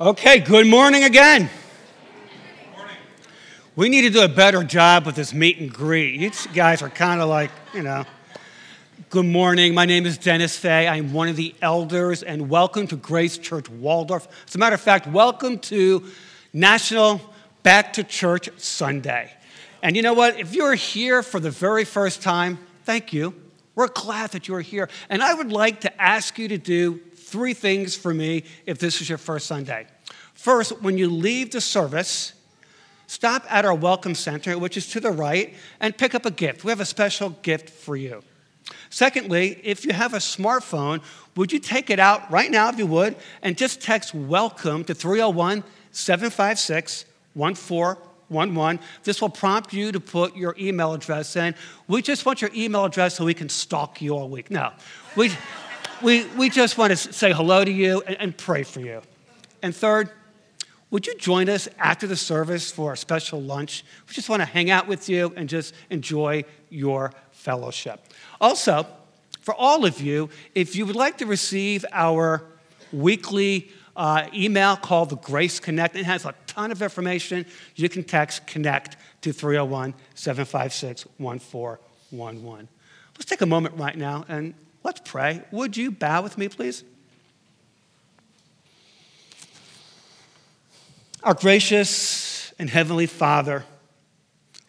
Okay, good morning again. We need to do a better job with this meet and greet. You guys are kind of like, you know. Good morning. My name is Dennis Fay. I'm one of the elders, and welcome to Grace Church Waldorf. As a matter of fact, welcome to National Back to Church Sunday. And you know what? If you're here for the very first time, thank you. We're glad that you're here. And I would like to ask you to do three things for me if this is your first Sunday. First, when you leave the service, stop at our Welcome Center, which is to the right, and pick up a gift. We have a special gift for you. Secondly, if you have a smartphone, would you take it out right now, if you would, and just text welcome to 301 756 1411. This will prompt you to put your email address in. We just want your email address so we can stalk you all week. No, we, we, we just want to say hello to you and, and pray for you. And third, would you join us after the service for a special lunch? We just want to hang out with you and just enjoy your fellowship. Also, for all of you, if you would like to receive our weekly uh, email called the Grace Connect, it has a ton of information. You can text Connect to 301 756 1411. Let's take a moment right now and let's pray. Would you bow with me, please? Our gracious and heavenly Father,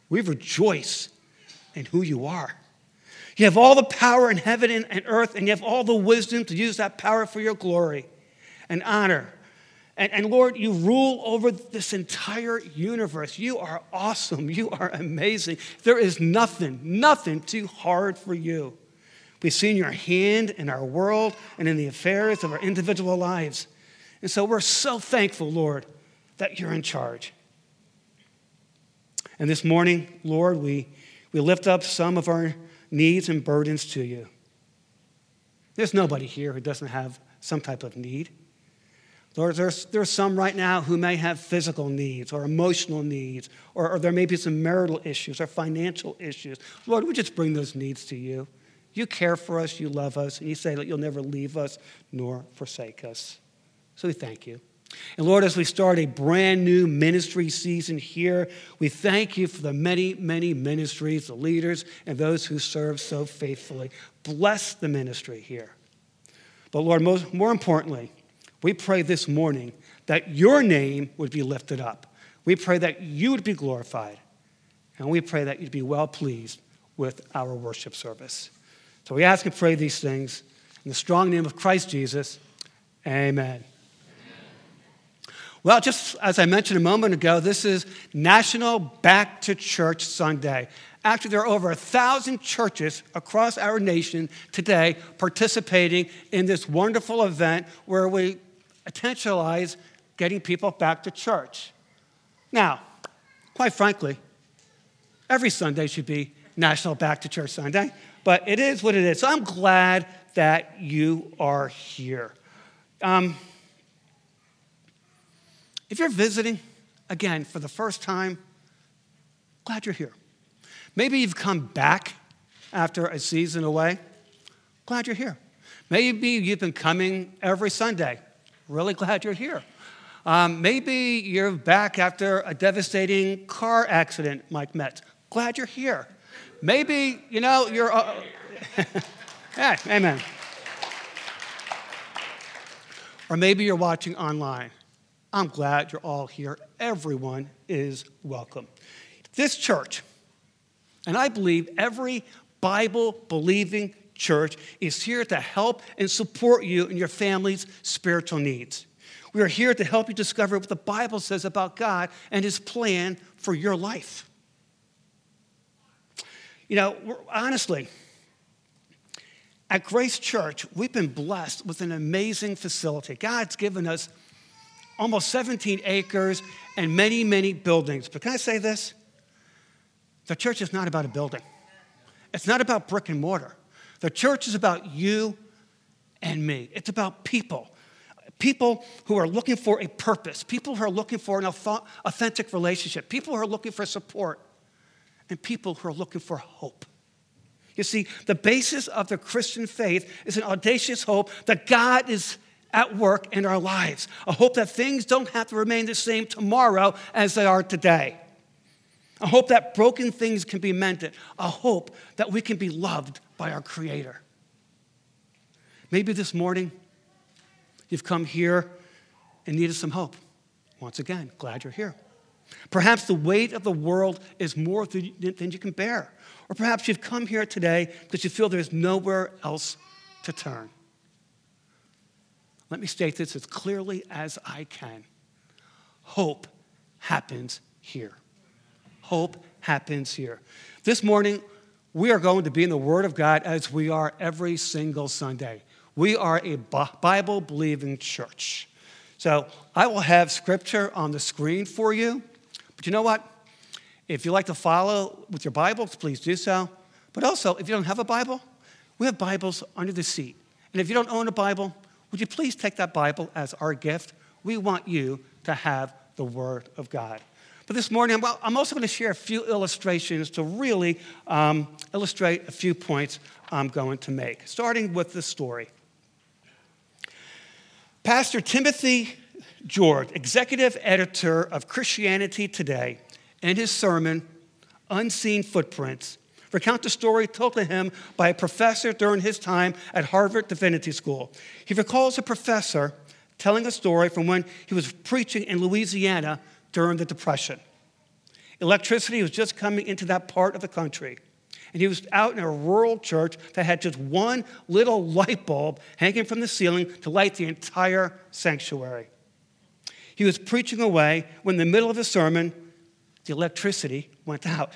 we rejoice in who you are. You have all the power in heaven and earth, and you have all the wisdom to use that power for your glory and honor. And, and, Lord, you rule over this entire universe. You are awesome. You are amazing. There is nothing, nothing too hard for you. We've seen your hand in our world and in the affairs of our individual lives. And so we're so thankful, Lord, that you're in charge. And this morning, Lord, we, we lift up some of our needs and burdens to you. There's nobody here who doesn't have some type of need. Lord, there's, there's some right now who may have physical needs or emotional needs, or, or there may be some marital issues or financial issues. Lord, we just bring those needs to you. You care for us, you love us, and you say that you'll never leave us nor forsake us. So we thank you. And Lord, as we start a brand new ministry season here, we thank you for the many, many ministries, the leaders, and those who serve so faithfully. Bless the ministry here. But Lord, most, more importantly, we pray this morning that your name would be lifted up. We pray that you would be glorified. And we pray that you'd be well pleased with our worship service. So we ask and pray these things in the strong name of Christ Jesus. Amen. Well, just as I mentioned a moment ago, this is National Back to Church Sunday. Actually, there are over a thousand churches across our nation today participating in this wonderful event where we intentionalize getting people back to church. Now, quite frankly, every Sunday should be National Back to Church Sunday, but it is what it is. So I'm glad that you are here. Um, if you're visiting, again, for the first time, glad you're here. Maybe you've come back after a season away. Glad you're here. Maybe you've been coming every Sunday. Really glad you're here. Um, maybe you're back after a devastating car accident, Mike Metz. Glad you're here. Maybe, you know, you're. Uh, yeah, amen. Or maybe you're watching online. I'm glad you're all here. Everyone is welcome. This church, and I believe every Bible believing church, is here to help and support you in your family's spiritual needs. We are here to help you discover what the Bible says about God and His plan for your life. You know, honestly, at Grace Church, we've been blessed with an amazing facility. God's given us almost 17 acres, and many, many buildings. But can I say this? The church is not about a building, it's not about brick and mortar. The church is about you and me, it's about people. People who are looking for a purpose, people who are looking for an authentic relationship, people who are looking for support, and people who are looking for hope. You see, the basis of the Christian faith is an audacious hope that God is at work in our lives. A hope that things don't have to remain the same tomorrow as they are today. A hope that broken things can be mended. A hope that we can be loved by our Creator. Maybe this morning you've come here and needed some hope. Once again, glad you're here. Perhaps the weight of the world is more than you can bear. Or perhaps you've come here today because you feel there's nowhere else to turn. Let me state this as clearly as I can. Hope happens here. Hope happens here. This morning, we are going to be in the Word of God as we are every single Sunday. We are a Bible believing church. So I will have scripture on the screen for you. But you know what? If you like to follow with your Bibles, please do so. But also, if you don't have a Bible, we have Bibles under the seat. And if you don't own a Bible, would you please take that Bible as our gift? We want you to have the Word of God. But this morning, I'm also going to share a few illustrations to really um, illustrate a few points I'm going to make, starting with the story. Pastor Timothy George, executive editor of Christianity Today, in his sermon, Unseen Footprints, recount the story told to him by a professor during his time at Harvard Divinity School. He recalls a professor telling a story from when he was preaching in Louisiana during the Depression. Electricity was just coming into that part of the country. And he was out in a rural church that had just one little light bulb hanging from the ceiling to light the entire sanctuary. He was preaching away when, in the middle of the sermon, the electricity went out.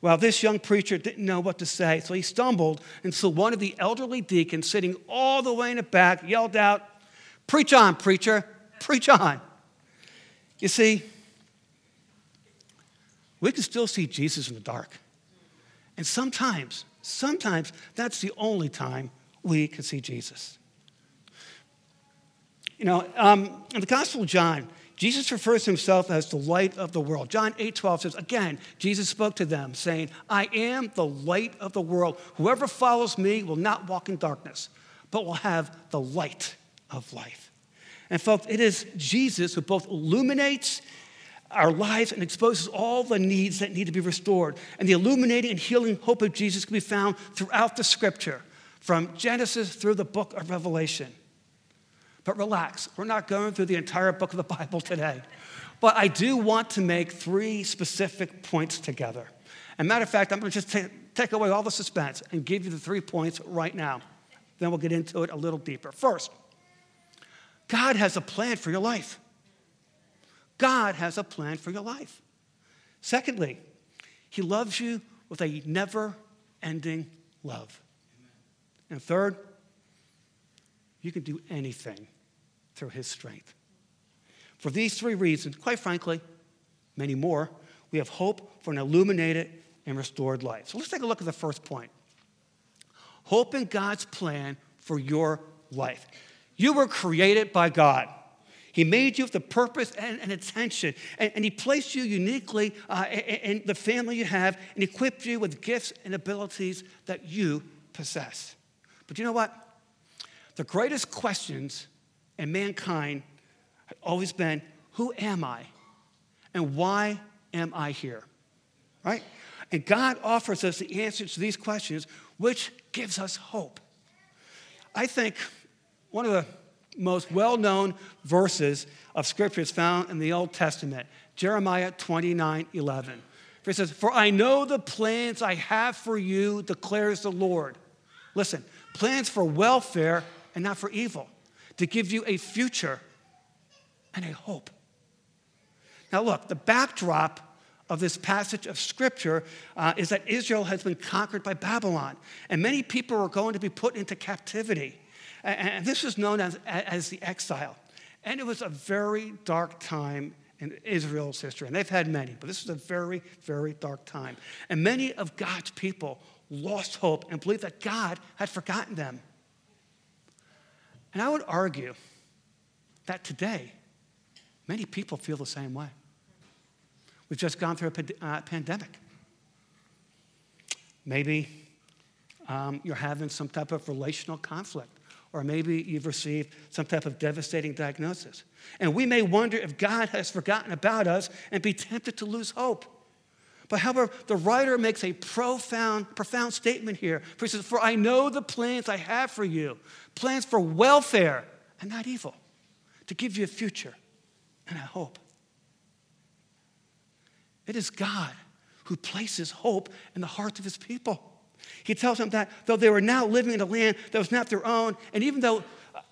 Well, this young preacher didn't know what to say, so he stumbled, and so one of the elderly deacons sitting all the way in the back yelled out, Preach on, preacher, preach on. You see, we can still see Jesus in the dark. And sometimes, sometimes that's the only time we can see Jesus. You know, um, in the Gospel of John, Jesus refers to himself as the light of the world. John 8 12 says, again, Jesus spoke to them, saying, I am the light of the world. Whoever follows me will not walk in darkness, but will have the light of life. And, folks, it is Jesus who both illuminates our lives and exposes all the needs that need to be restored. And the illuminating and healing hope of Jesus can be found throughout the scripture, from Genesis through the book of Revelation. But relax, we're not going through the entire book of the Bible today. But I do want to make three specific points together. And matter of fact, I'm going to just take, take away all the suspense and give you the three points right now. Then we'll get into it a little deeper. First, God has a plan for your life. God has a plan for your life. Secondly, He loves you with a never ending love. And third, you can do anything through His strength. For these three reasons, quite frankly, many more, we have hope for an illuminated and restored life. So let's take a look at the first point hope in God's plan for your life. You were created by God. He made you with a purpose and an intention, and, and He placed you uniquely uh, in, in the family you have and equipped you with gifts and abilities that you possess. But you know what? The greatest questions in mankind have always been who am I? And why am I here? Right? And God offers us the answers to these questions, which gives us hope. I think one of the most well known verses of Scripture is found in the Old Testament, Jeremiah 29 11. It says, For I know the plans I have for you, declares the Lord. Listen, plans for welfare and not for evil, to give you a future and a hope. Now, look, the backdrop of this passage of Scripture uh, is that Israel has been conquered by Babylon, and many people are going to be put into captivity. And this was known as, as the exile. And it was a very dark time in Israel's history. And they've had many, but this was a very, very dark time. And many of God's people lost hope and believed that God had forgotten them. And I would argue that today, many people feel the same way. We've just gone through a uh, pandemic. Maybe um, you're having some type of relational conflict or maybe you've received some type of devastating diagnosis. And we may wonder if God has forgotten about us and be tempted to lose hope. But however, the writer makes a profound, profound statement here. For he says, For I know the plans I have for you, plans for welfare and not evil, to give you a future and a hope. It is God who places hope in the hearts of his people. He tells them that though they were now living in a land that was not their own, and even though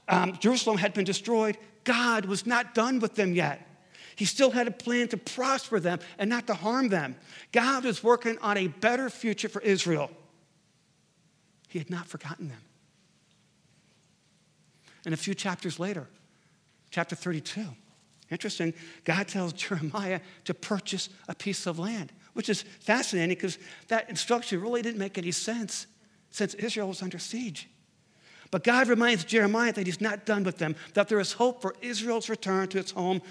um, Jerusalem had been destroyed, God was not done with them yet. He still had a plan to prosper them and not to harm them. God was working on a better future for Israel. He had not forgotten them. And a few chapters later, chapter 32, interesting, God tells Jeremiah to purchase a piece of land which is fascinating because that instruction really didn't make any sense since Israel was under siege. But God reminds Jeremiah that he's not done with them, that there is hope for Israel's return to its home,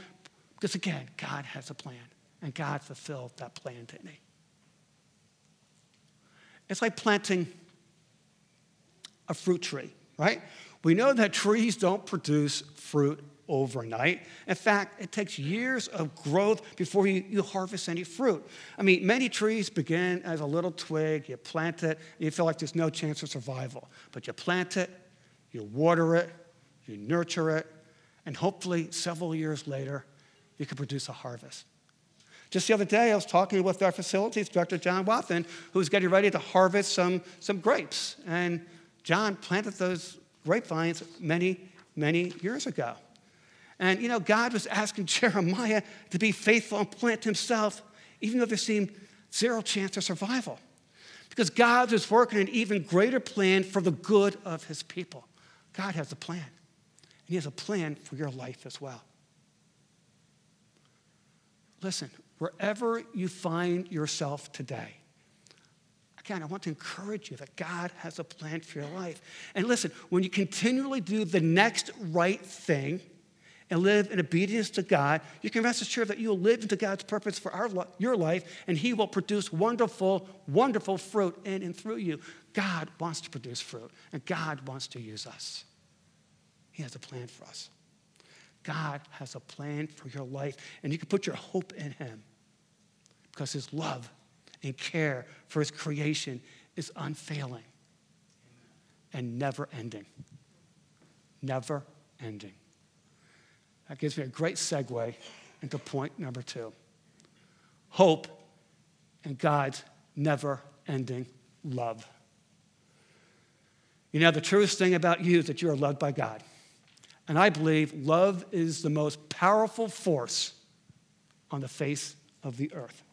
because again, God has a plan, and God fulfilled that plan, didn't he? It's like planting a fruit tree, right? We know that trees don't produce fruit overnight. In fact, it takes years of growth before you, you harvest any fruit. I mean, many trees begin as a little twig, you plant it, and you feel like there's no chance of survival. But you plant it, you water it, you nurture it, and hopefully several years later, you can produce a harvest. Just the other day, I was talking with our facilities director, John Wathen, who was getting ready to harvest some, some grapes. And John planted those grapevines many, many years ago. And, you know, God was asking Jeremiah to be faithful and plant himself, even though there seemed zero chance of survival. Because God was working an even greater plan for the good of his people. God has a plan, and he has a plan for your life as well. Listen, wherever you find yourself today, again, I want to encourage you that God has a plan for your life. And listen, when you continually do the next right thing, and live in obedience to God, you can rest assured that you will live into God's purpose for our, your life, and He will produce wonderful, wonderful fruit in and through you. God wants to produce fruit, and God wants to use us. He has a plan for us. God has a plan for your life, and you can put your hope in Him because His love and care for His creation is unfailing and never ending. Never ending. That gives me a great segue into point number two hope and God's never ending love. You know, the truest thing about you is that you are loved by God. And I believe love is the most powerful force on the face of the earth.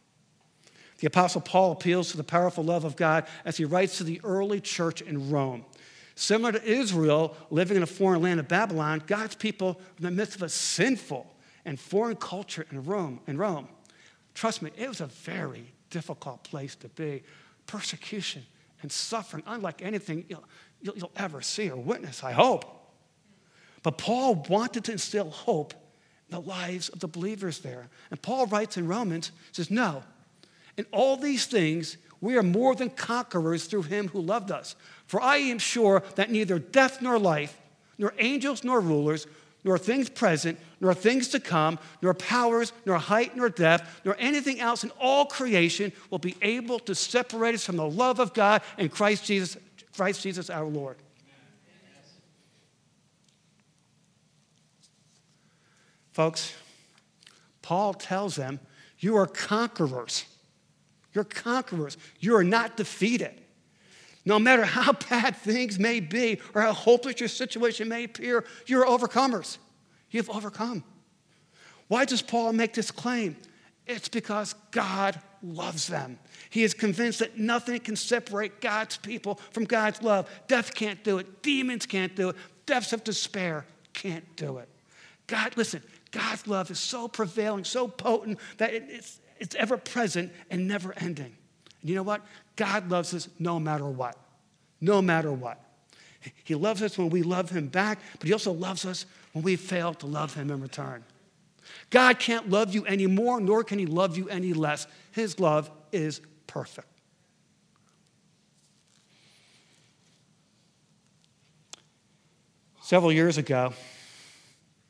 The Apostle Paul appeals to the powerful love of God as he writes to the early church in Rome. Similar to Israel living in a foreign land of Babylon, God's people in the midst of a sinful and foreign culture in Rome. In Rome. Trust me, it was a very difficult place to be. Persecution and suffering, unlike anything you'll, you'll, you'll ever see or witness, I hope. But Paul wanted to instill hope in the lives of the believers there. And Paul writes in Romans, says, No, in all these things, we are more than conquerors through him who loved us. For I am sure that neither death nor life, nor angels nor rulers, nor things present, nor things to come, nor powers, nor height, nor depth, nor anything else in all creation will be able to separate us from the love of God and Christ Jesus, Christ Jesus our Lord. Folks, Paul tells them, You are conquerors. You're conquerors. You are not defeated. No matter how bad things may be or how hopeless your situation may appear, you're overcomers. You've overcome. Why does Paul make this claim? It's because God loves them. He is convinced that nothing can separate God's people from God's love. Death can't do it, demons can't do it, depths of despair can't do it. God, listen, God's love is so prevailing, so potent that it's, it's ever present and never ending. And you know what? God loves us no matter what. No matter what. He loves us when we love Him back, but He also loves us when we fail to love Him in return. God can't love you any more, nor can He love you any less. His love is perfect. Several years ago,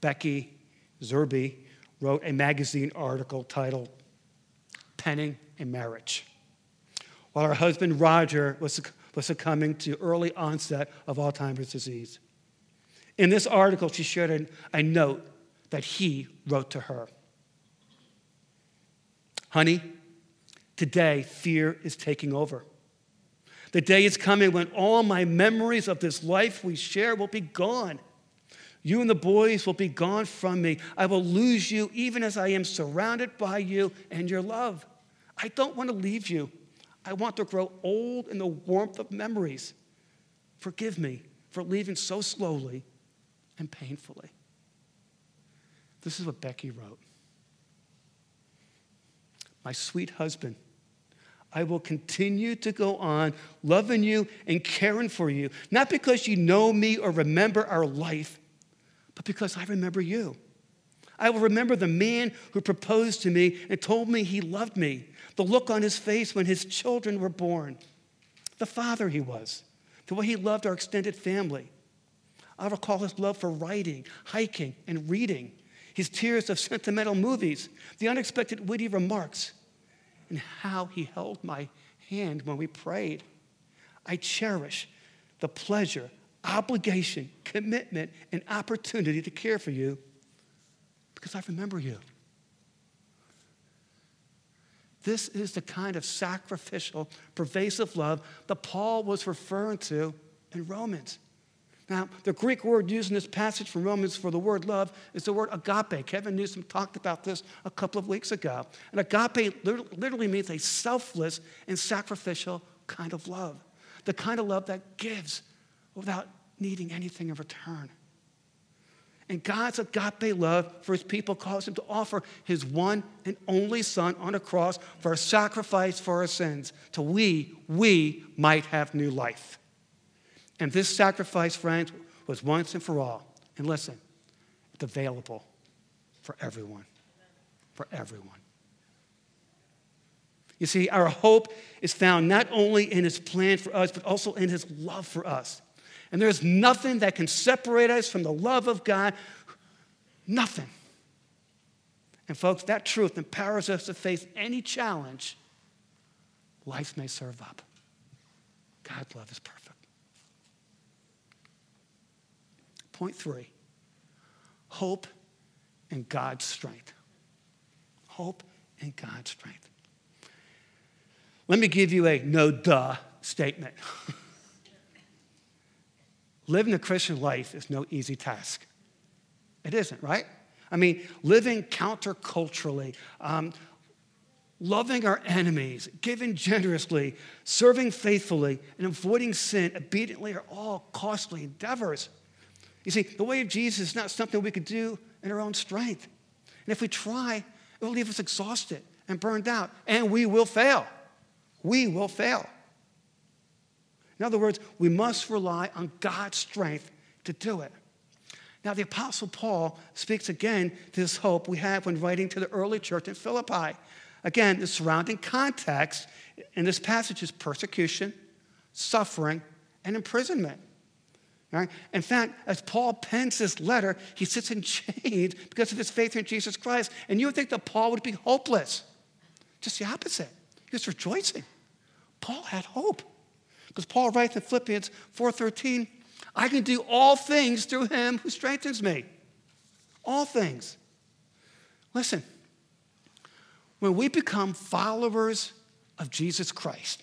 Becky Zerbe wrote a magazine article titled Penning a Marriage. While her husband Roger was, was succumbing to early onset of Alzheimer's disease. In this article, she shared a note that he wrote to her Honey, today fear is taking over. The day is coming when all my memories of this life we share will be gone. You and the boys will be gone from me. I will lose you even as I am surrounded by you and your love. I don't want to leave you. I want to grow old in the warmth of memories. Forgive me for leaving so slowly and painfully. This is what Becky wrote My sweet husband, I will continue to go on loving you and caring for you, not because you know me or remember our life, but because I remember you. I will remember the man who proposed to me and told me he loved me, the look on his face when his children were born, the father he was, the way he loved our extended family. I recall his love for writing, hiking, and reading, his tears of sentimental movies, the unexpected witty remarks, and how he held my hand when we prayed. I cherish the pleasure, obligation, commitment, and opportunity to care for you because I remember you. This is the kind of sacrificial, pervasive love that Paul was referring to in Romans. Now, the Greek word used in this passage from Romans for the word love is the word agape. Kevin Newsom talked about this a couple of weeks ago. And agape literally means a selfless and sacrificial kind of love, the kind of love that gives without needing anything in return. And God's agape love for his people caused him to offer his one and only son on a cross for a sacrifice for our sins, till we, we might have new life. And this sacrifice, friends, was once and for all. And listen, it's available for everyone. For everyone. You see, our hope is found not only in his plan for us, but also in his love for us. And there's nothing that can separate us from the love of God. Nothing. And, folks, that truth empowers us to face any challenge life may serve up. God's love is perfect. Point three hope and God's strength. Hope and God's strength. Let me give you a no duh statement. Living a Christian life is no easy task. It isn't, right? I mean, living counterculturally, um, loving our enemies, giving generously, serving faithfully, and avoiding sin obediently are all costly endeavors. You see, the way of Jesus is not something we could do in our own strength. And if we try, it will leave us exhausted and burned out, and we will fail. We will fail. In other words, we must rely on God's strength to do it. Now, the Apostle Paul speaks again to this hope we have when writing to the early church in Philippi. Again, the surrounding context in this passage is persecution, suffering, and imprisonment. Right? In fact, as Paul pens this letter, he sits in chains because of his faith in Jesus Christ. And you would think that Paul would be hopeless. Just the opposite. He was rejoicing. Paul had hope. Because Paul writes in Philippians 4:13, I can do all things through him who strengthens me. All things. Listen, when we become followers of Jesus Christ,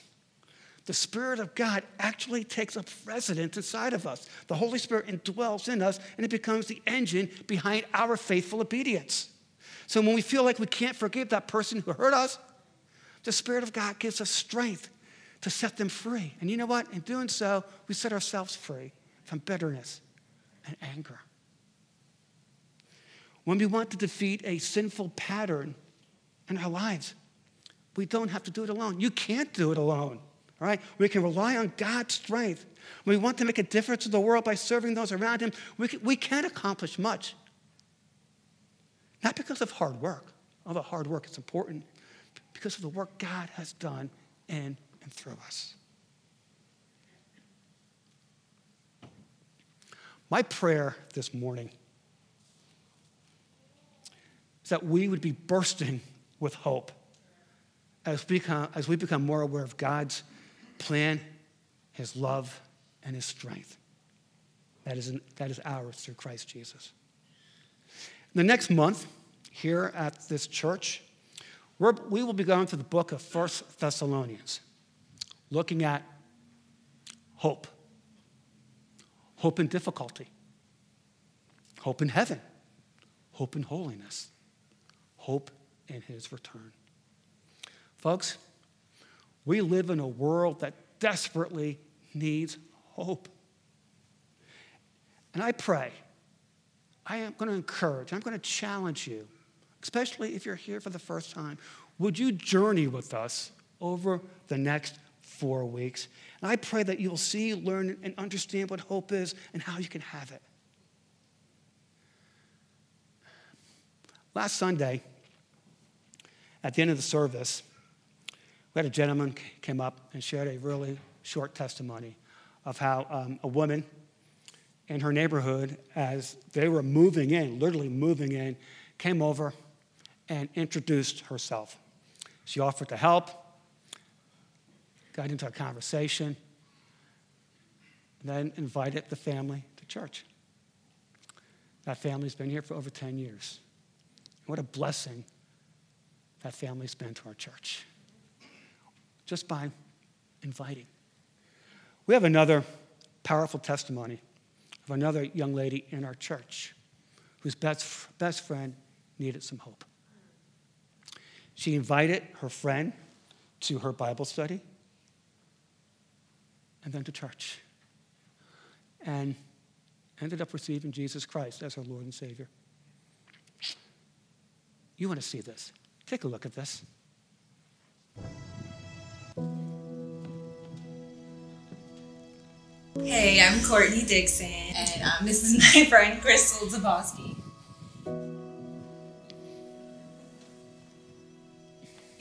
the Spirit of God actually takes up residence inside of us. The Holy Spirit indwells in us, and it becomes the engine behind our faithful obedience. So when we feel like we can't forgive that person who hurt us, the Spirit of God gives us strength to set them free. And you know what? In doing so, we set ourselves free from bitterness and anger. When we want to defeat a sinful pattern in our lives, we don't have to do it alone. You can't do it alone. Right? We can rely on God's strength. When we want to make a difference in the world by serving those around Him, we can, we can accomplish much. Not because of hard work, although hard work is important, because of the work God has done in and through us. My prayer this morning is that we would be bursting with hope as we become, as we become more aware of God's plan, His love, and His strength. That is, that is ours through Christ Jesus. The next month, here at this church, we will be going through the book of First Thessalonians, looking at hope, hope in difficulty, hope in heaven, hope in holiness, hope in his return. Folks, we live in a world that desperately needs hope. And I pray, I am going to encourage, I'm going to challenge you, especially if you're here for the first time. Would you journey with us over the next four weeks? And I pray that you'll see, learn, and understand what hope is and how you can have it. Last Sunday, at the end of the service, we had a gentleman came up and shared a really short testimony of how um, a woman in her neighborhood, as they were moving in, literally moving in, came over and introduced herself. She offered to help, got into a conversation, and then invited the family to church. That family's been here for over 10 years. What a blessing that family's been to our church just by inviting. We have another powerful testimony of another young lady in our church whose best, best friend needed some hope. She invited her friend to her Bible study and then to church and ended up receiving Jesus Christ as her Lord and Savior. You want to see this? Take a look at this. Hey, I'm Courtney Dixon, and this is my friend Crystal Zabosky.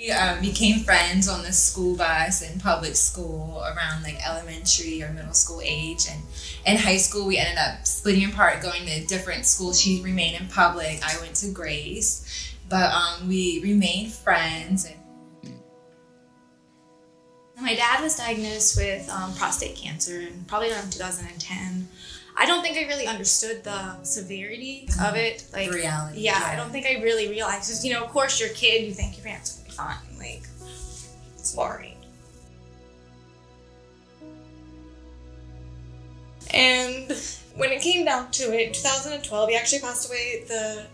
We um, became friends on the school bus in public school around like elementary or middle school age, and in high school we ended up splitting apart, going to different schools. She remained in public. I went to Grace, but um, we remained friends. And my dad was diagnosed with um, prostate cancer in probably around 2010. I don't think I really understood the severity of it. Like the reality. Yeah, yeah, I don't think I really realized. Cause, you know, of course, you're a kid. You think your parents will be fine. Like, it's boring. And when it came down to it, 2012, he actually passed away the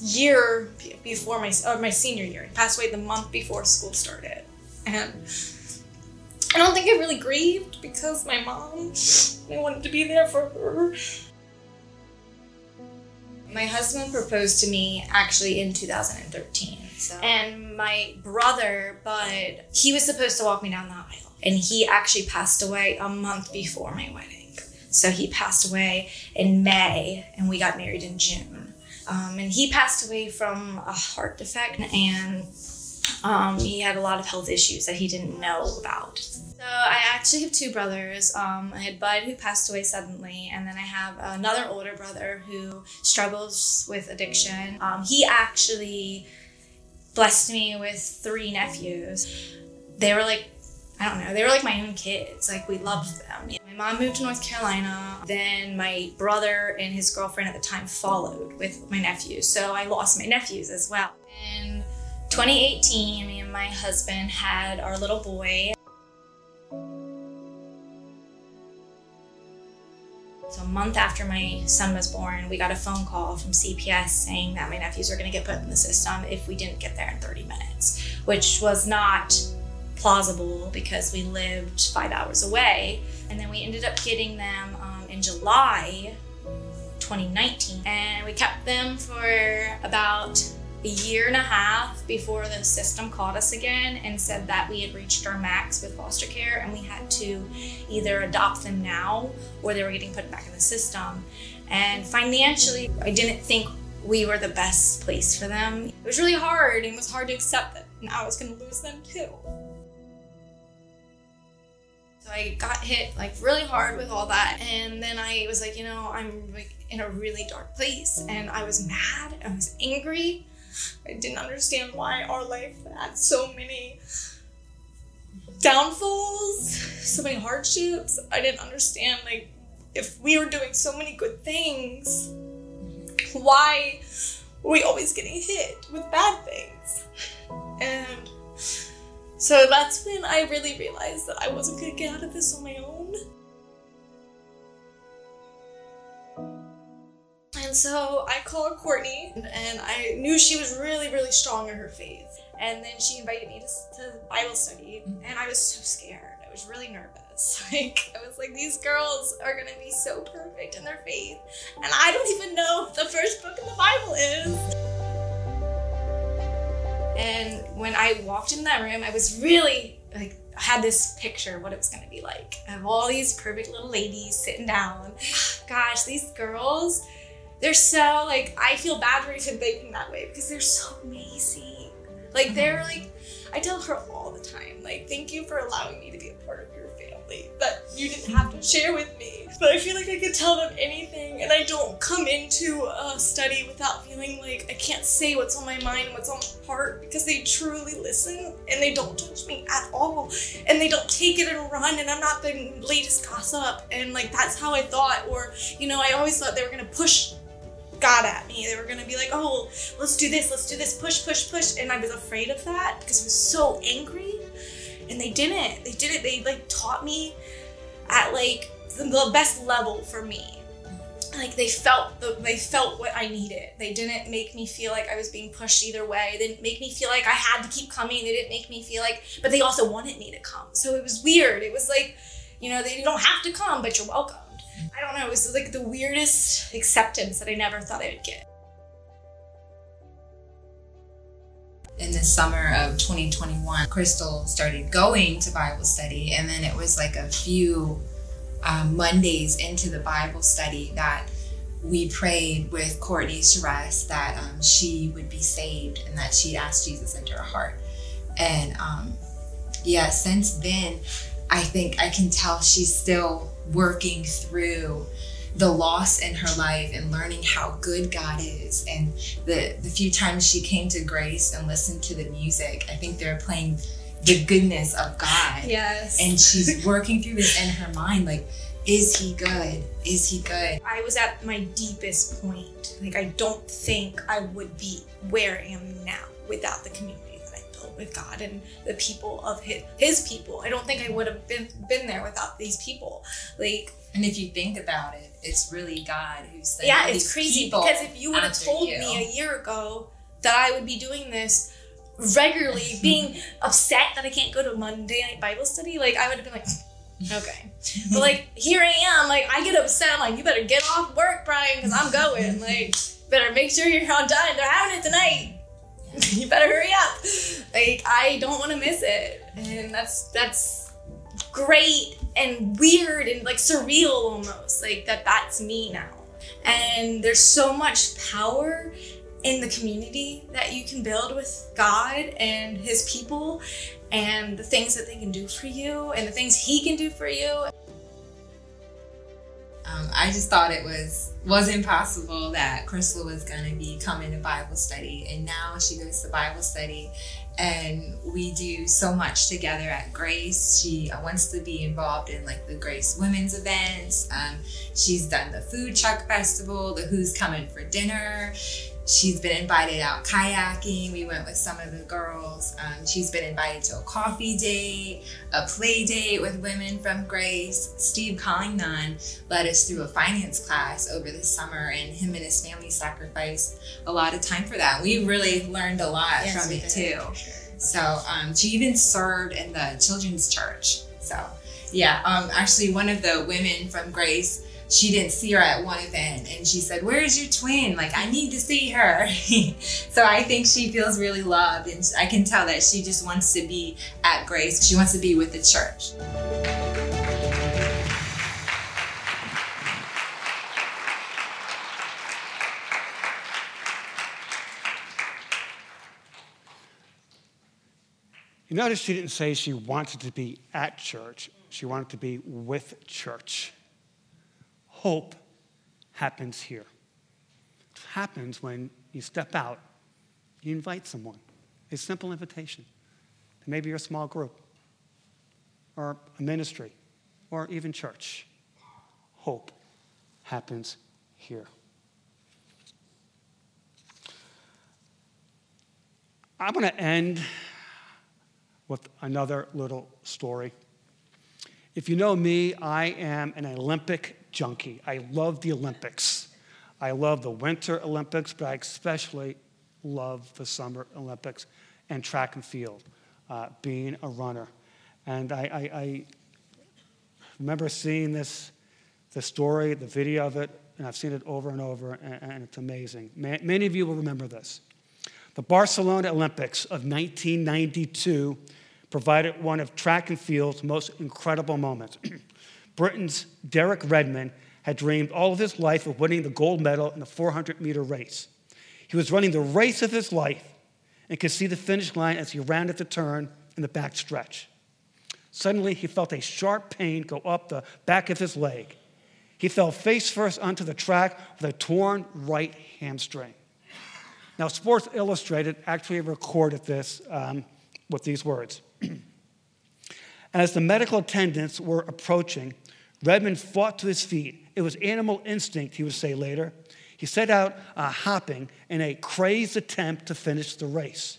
year before my or uh, my senior year. He passed away the month before school started, and I don't think I really grieved because my mom, I wanted to be there for her. My husband proposed to me actually in 2013. So. And my brother, but he was supposed to walk me down the aisle. And he actually passed away a month before my wedding. So he passed away in May, and we got married in June. Um, and he passed away from a heart defect, and um, he had a lot of health issues that he didn't know about. So I actually have two brothers. Um, I had Bud who passed away suddenly, and then I have another older brother who struggles with addiction. Um, he actually blessed me with three nephews. They were like, I don't know, they were like my own kids. Like we loved them. My mom moved to North Carolina. Then my brother and his girlfriend at the time followed with my nephews. So I lost my nephews as well. And 2018, me and my husband had our little boy. So a month after my son was born, we got a phone call from CPS saying that my nephews were going to get put in the system if we didn't get there in 30 minutes, which was not plausible because we lived five hours away. And then we ended up getting them um, in July 2019, and we kept them for about a year and a half before the system called us again and said that we had reached our max with foster care and we had to either adopt them now or they were getting put back in the system. And financially, I didn't think we were the best place for them. It was really hard and it was hard to accept that now I was going to lose them too. So I got hit like really hard with all that. And then I was like, you know, I'm like in a really dark place. And I was mad. I was angry. I didn't understand why our life had so many downfalls, so many hardships. I didn't understand like if we were doing so many good things, why were we always getting hit with bad things? And so that's when I really realized that I wasn't gonna get out of this on my own. And so I called Courtney, and I knew she was really, really strong in her faith. And then she invited me to, to Bible study, mm-hmm. and I was so scared. I was really nervous. Like, I was like, these girls are gonna be so perfect in their faith, and I don't even know what the first book in the Bible is. And when I walked in that room, I was really like, I had this picture of what it was gonna be like of all these perfect little ladies sitting down. Gosh, these girls, they're so like, I feel bad for even thinking that way because they're so amazing. Like, they're mm-hmm. like, I tell her all the time, like, thank you for allowing me to be a part of your family that you didn't have to share with me. But I feel like I could tell them anything, and I don't come into a study without feeling like I can't say what's on my mind, and what's on my heart, because they truly listen and they don't judge me at all. And they don't take it and run, and I'm not the latest gossip. And like, that's how I thought. Or, you know, I always thought they were gonna push God at me. They were gonna be like, oh, let's do this, let's do this, push, push, push. And I was afraid of that because I was so angry. And they didn't. They did it. They like taught me at like the, the best level for me. Like they felt the, they felt what I needed. They didn't make me feel like I was being pushed either way. They didn't make me feel like I had to keep coming. They didn't make me feel like, but they also wanted me to come. So it was weird. It was like, you know, they don't have to come, but you're welcome. I don't know. It was like the weirdest acceptance that I never thought I would get. in the summer of 2021, Crystal started going to Bible study, and then it was like a few um, Mondays into the Bible study that we prayed with Courtney Charest that um, she would be saved and that she'd ask Jesus into her heart. And um, yeah, since then, I think I can tell she's still working through the loss in her life and learning how good God is. And the, the few times she came to Grace and listened to the music, I think they're playing the goodness of God. Yes. And she's working through this in her mind like, is he good? Is he good? I was at my deepest point. Like, I don't think I would be where I am now without the community that I built with God and the people of his, his people. I don't think I would have been been there without these people. Like, And if you think about it, it's really God who's sending yeah, it's crazy because if you would have told you. me a year ago that I would be doing this regularly, being upset that I can't go to Monday night Bible study, like I would have been like, okay. But like here I am, like I get upset. I'm like, you better get off work, Brian, because I'm going. Like, better make sure you're on time. They're having it tonight. you better hurry up. Like I don't want to miss it, and that's that's great and weird and like surreal almost. Like that that's me now. And there's so much power in the community that you can build with God and His people, and the things that they can do for you, and the things He can do for you. Um, I just thought it was was impossible that Crystal was going to be coming to Bible study, and now she goes to Bible study, and we do so much together at Grace. She uh, wants to be involved in like the Grace Women's events. Um, she's done the food truck festival, the Who's Coming for Dinner. She's been invited out kayaking. We went with some of the girls. Um, she's been invited to a coffee date, a play date with women from Grace. Steve Collington led us through a finance class over the summer, and him and his family sacrificed a lot of time for that. We really learned a lot from it too. So um, she even served in the children's church. So yeah, um, actually, one of the women from Grace, she didn't see her at one event, and she said, "Where's your twin? Like, I need to see her." so I think she feels really loved, and I can tell that she just wants to be at Grace. She wants to be with the church. You notice she didn't say she wanted to be at church. She wanted to be with church. Hope happens here. It happens when you step out, you invite someone. A simple invitation. Maybe your small group, or a ministry, or even church. Hope happens here. I'm going to end with another little story. If you know me, I am an Olympic junkie. I love the Olympics. I love the Winter Olympics, but I especially love the Summer Olympics and track and field, uh, being a runner. And I, I, I remember seeing this, the story, the video of it, and I've seen it over and over, and, and it's amazing. Many of you will remember this. The Barcelona Olympics of 1992 provided one of track and field's most incredible moments. Britain's Derek Redmond had dreamed all of his life of winning the gold medal in the 400 meter race. He was running the race of his life and could see the finish line as he rounded the turn in the back stretch. Suddenly, he felt a sharp pain go up the back of his leg. He fell face first onto the track with a torn right hamstring. Now, Sports Illustrated actually recorded this um, with these words. As the medical attendants were approaching, Redmond fought to his feet. It was animal instinct, he would say later. He set out uh, hopping in a crazed attempt to finish the race.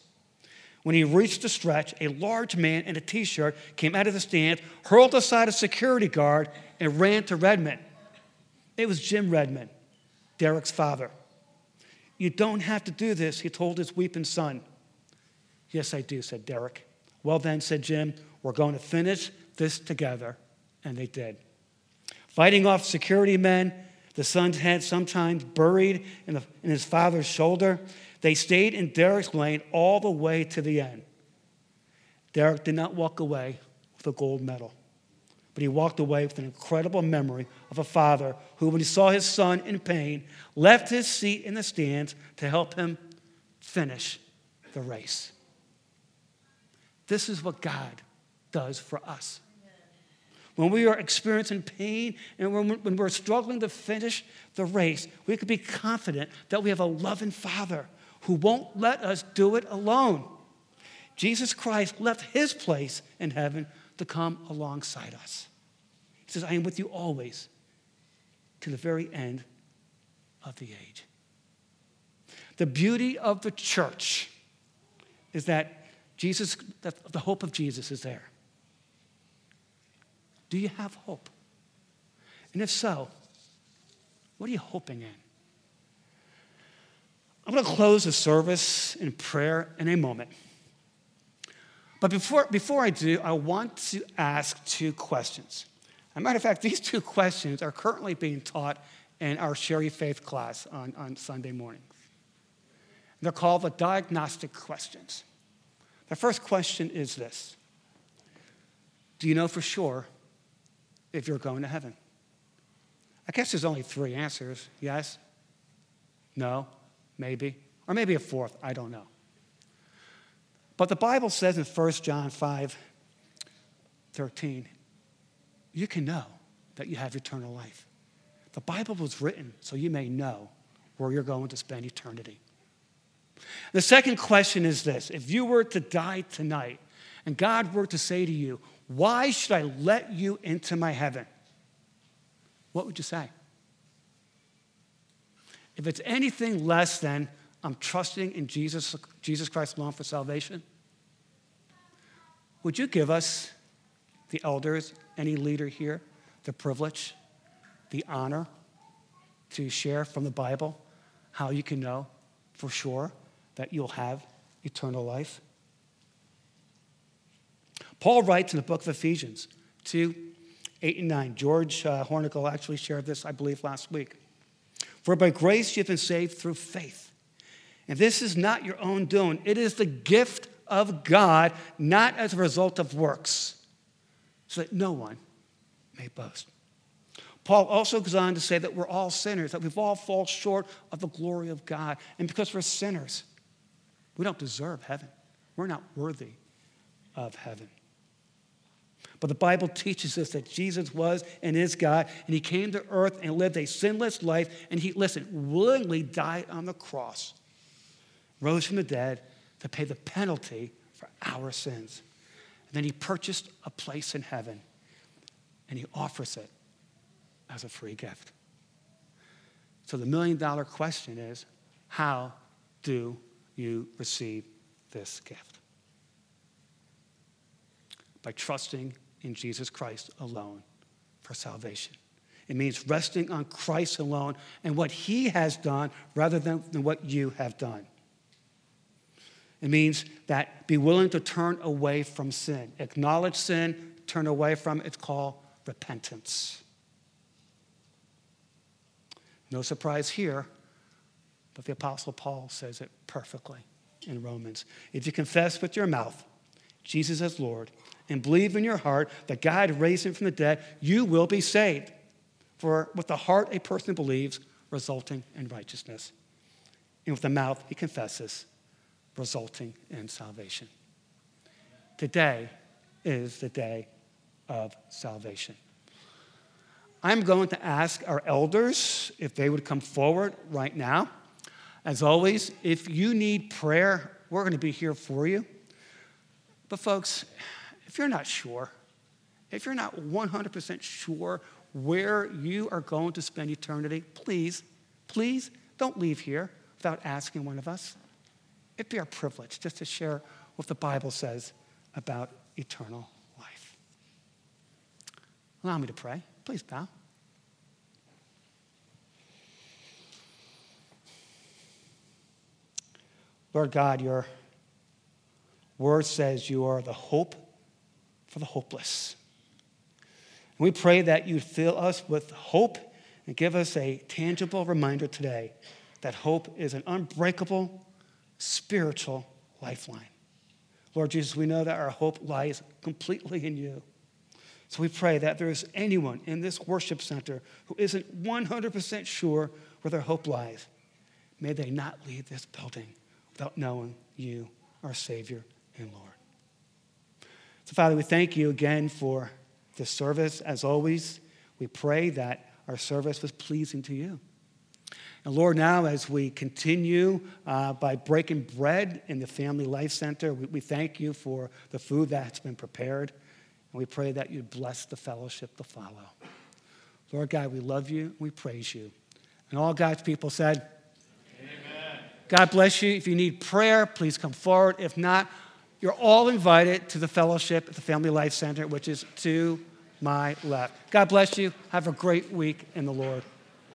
When he reached the stretch, a large man in a t shirt came out of the stand, hurled aside a security guard, and ran to Redmond. It was Jim Redmond, Derek's father. You don't have to do this, he told his weeping son. Yes, I do, said Derek. Well, then, said Jim, we're going to finish this together. And they did. Fighting off security men, the son's head sometimes buried in, the, in his father's shoulder, they stayed in Derek's lane all the way to the end. Derek did not walk away with a gold medal but he walked away with an incredible memory of a father who, when he saw his son in pain, left his seat in the stands to help him finish the race. This is what God does for us. When we are experiencing pain and when we're struggling to finish the race, we can be confident that we have a loving Father who won't let us do it alone. Jesus Christ left his place in heaven to come alongside us. He says, I am with you always to the very end of the age. The beauty of the church is that Jesus, the hope of Jesus is there. Do you have hope? And if so, what are you hoping in? I'm going to close the service in prayer in a moment. But before, before I do, I want to ask two questions. As a matter of fact, these two questions are currently being taught in our Sherry Faith class on, on Sunday mornings. They're called the diagnostic questions. The first question is this Do you know for sure if you're going to heaven? I guess there's only three answers yes, no, maybe, or maybe a fourth. I don't know. But the Bible says in 1 John 5 13, you can know that you have eternal life. The Bible was written so you may know where you're going to spend eternity. The second question is this if you were to die tonight and God were to say to you, Why should I let you into my heaven? What would you say? If it's anything less than I'm trusting in Jesus, Jesus Christ alone for salvation, would you give us, the elders, any leader here, the privilege, the honor to share from the Bible how you can know for sure that you'll have eternal life? Paul writes in the book of Ephesians 2 8 and 9. George uh, actually shared this, I believe, last week. For by grace you've been saved through faith. And this is not your own doing, it is the gift of God, not as a result of works, so that no one may boast. Paul also goes on to say that we're all sinners, that we've all fallen short of the glory of God. And because we're sinners, we don't deserve heaven. We're not worthy of heaven. But the Bible teaches us that Jesus was and is God, and he came to earth and lived a sinless life, and he, listen, willingly died on the cross, rose from the dead to pay the penalty for our sins. And then he purchased a place in heaven, and he offers it as a free gift. So the million dollar question is how do you receive this gift? By trusting in Jesus Christ alone for salvation. It means resting on Christ alone and what he has done rather than, than what you have done. It means that be willing to turn away from sin. Acknowledge sin, turn away from it. It's called repentance. No surprise here, but the Apostle Paul says it perfectly in Romans. If you confess with your mouth Jesus as Lord and believe in your heart that God raised him from the dead, you will be saved. For with the heart a person believes, resulting in righteousness. And with the mouth he confesses, resulting in salvation. Today is the day of salvation. I'm going to ask our elders if they would come forward right now. As always, if you need prayer, we're going to be here for you. But, folks, if you're not sure, if you're not 100% sure where you are going to spend eternity, please, please don't leave here without asking one of us. It'd be our privilege just to share what the Bible says about eternal life. Allow me to pray. Please bow. Lord God, your word says you are the hope for the hopeless. we pray that you fill us with hope and give us a tangible reminder today that hope is an unbreakable spiritual lifeline. Lord Jesus, we know that our hope lies completely in you. So we pray that there is anyone in this worship center who isn't 100% sure where their hope lies. May they not leave this building without knowing you, our Savior and Lord. So, Father, we thank you again for this service. As always, we pray that our service was pleasing to you. And Lord, now as we continue uh, by breaking bread in the Family Life Center, we, we thank you for the food that's been prepared. And we pray that you bless the fellowship to follow. Lord God, we love you we praise you. And all God's people said. God bless you. If you need prayer, please come forward. If not, you're all invited to the fellowship at the Family Life Center, which is to my left. God bless you. Have a great week in the Lord.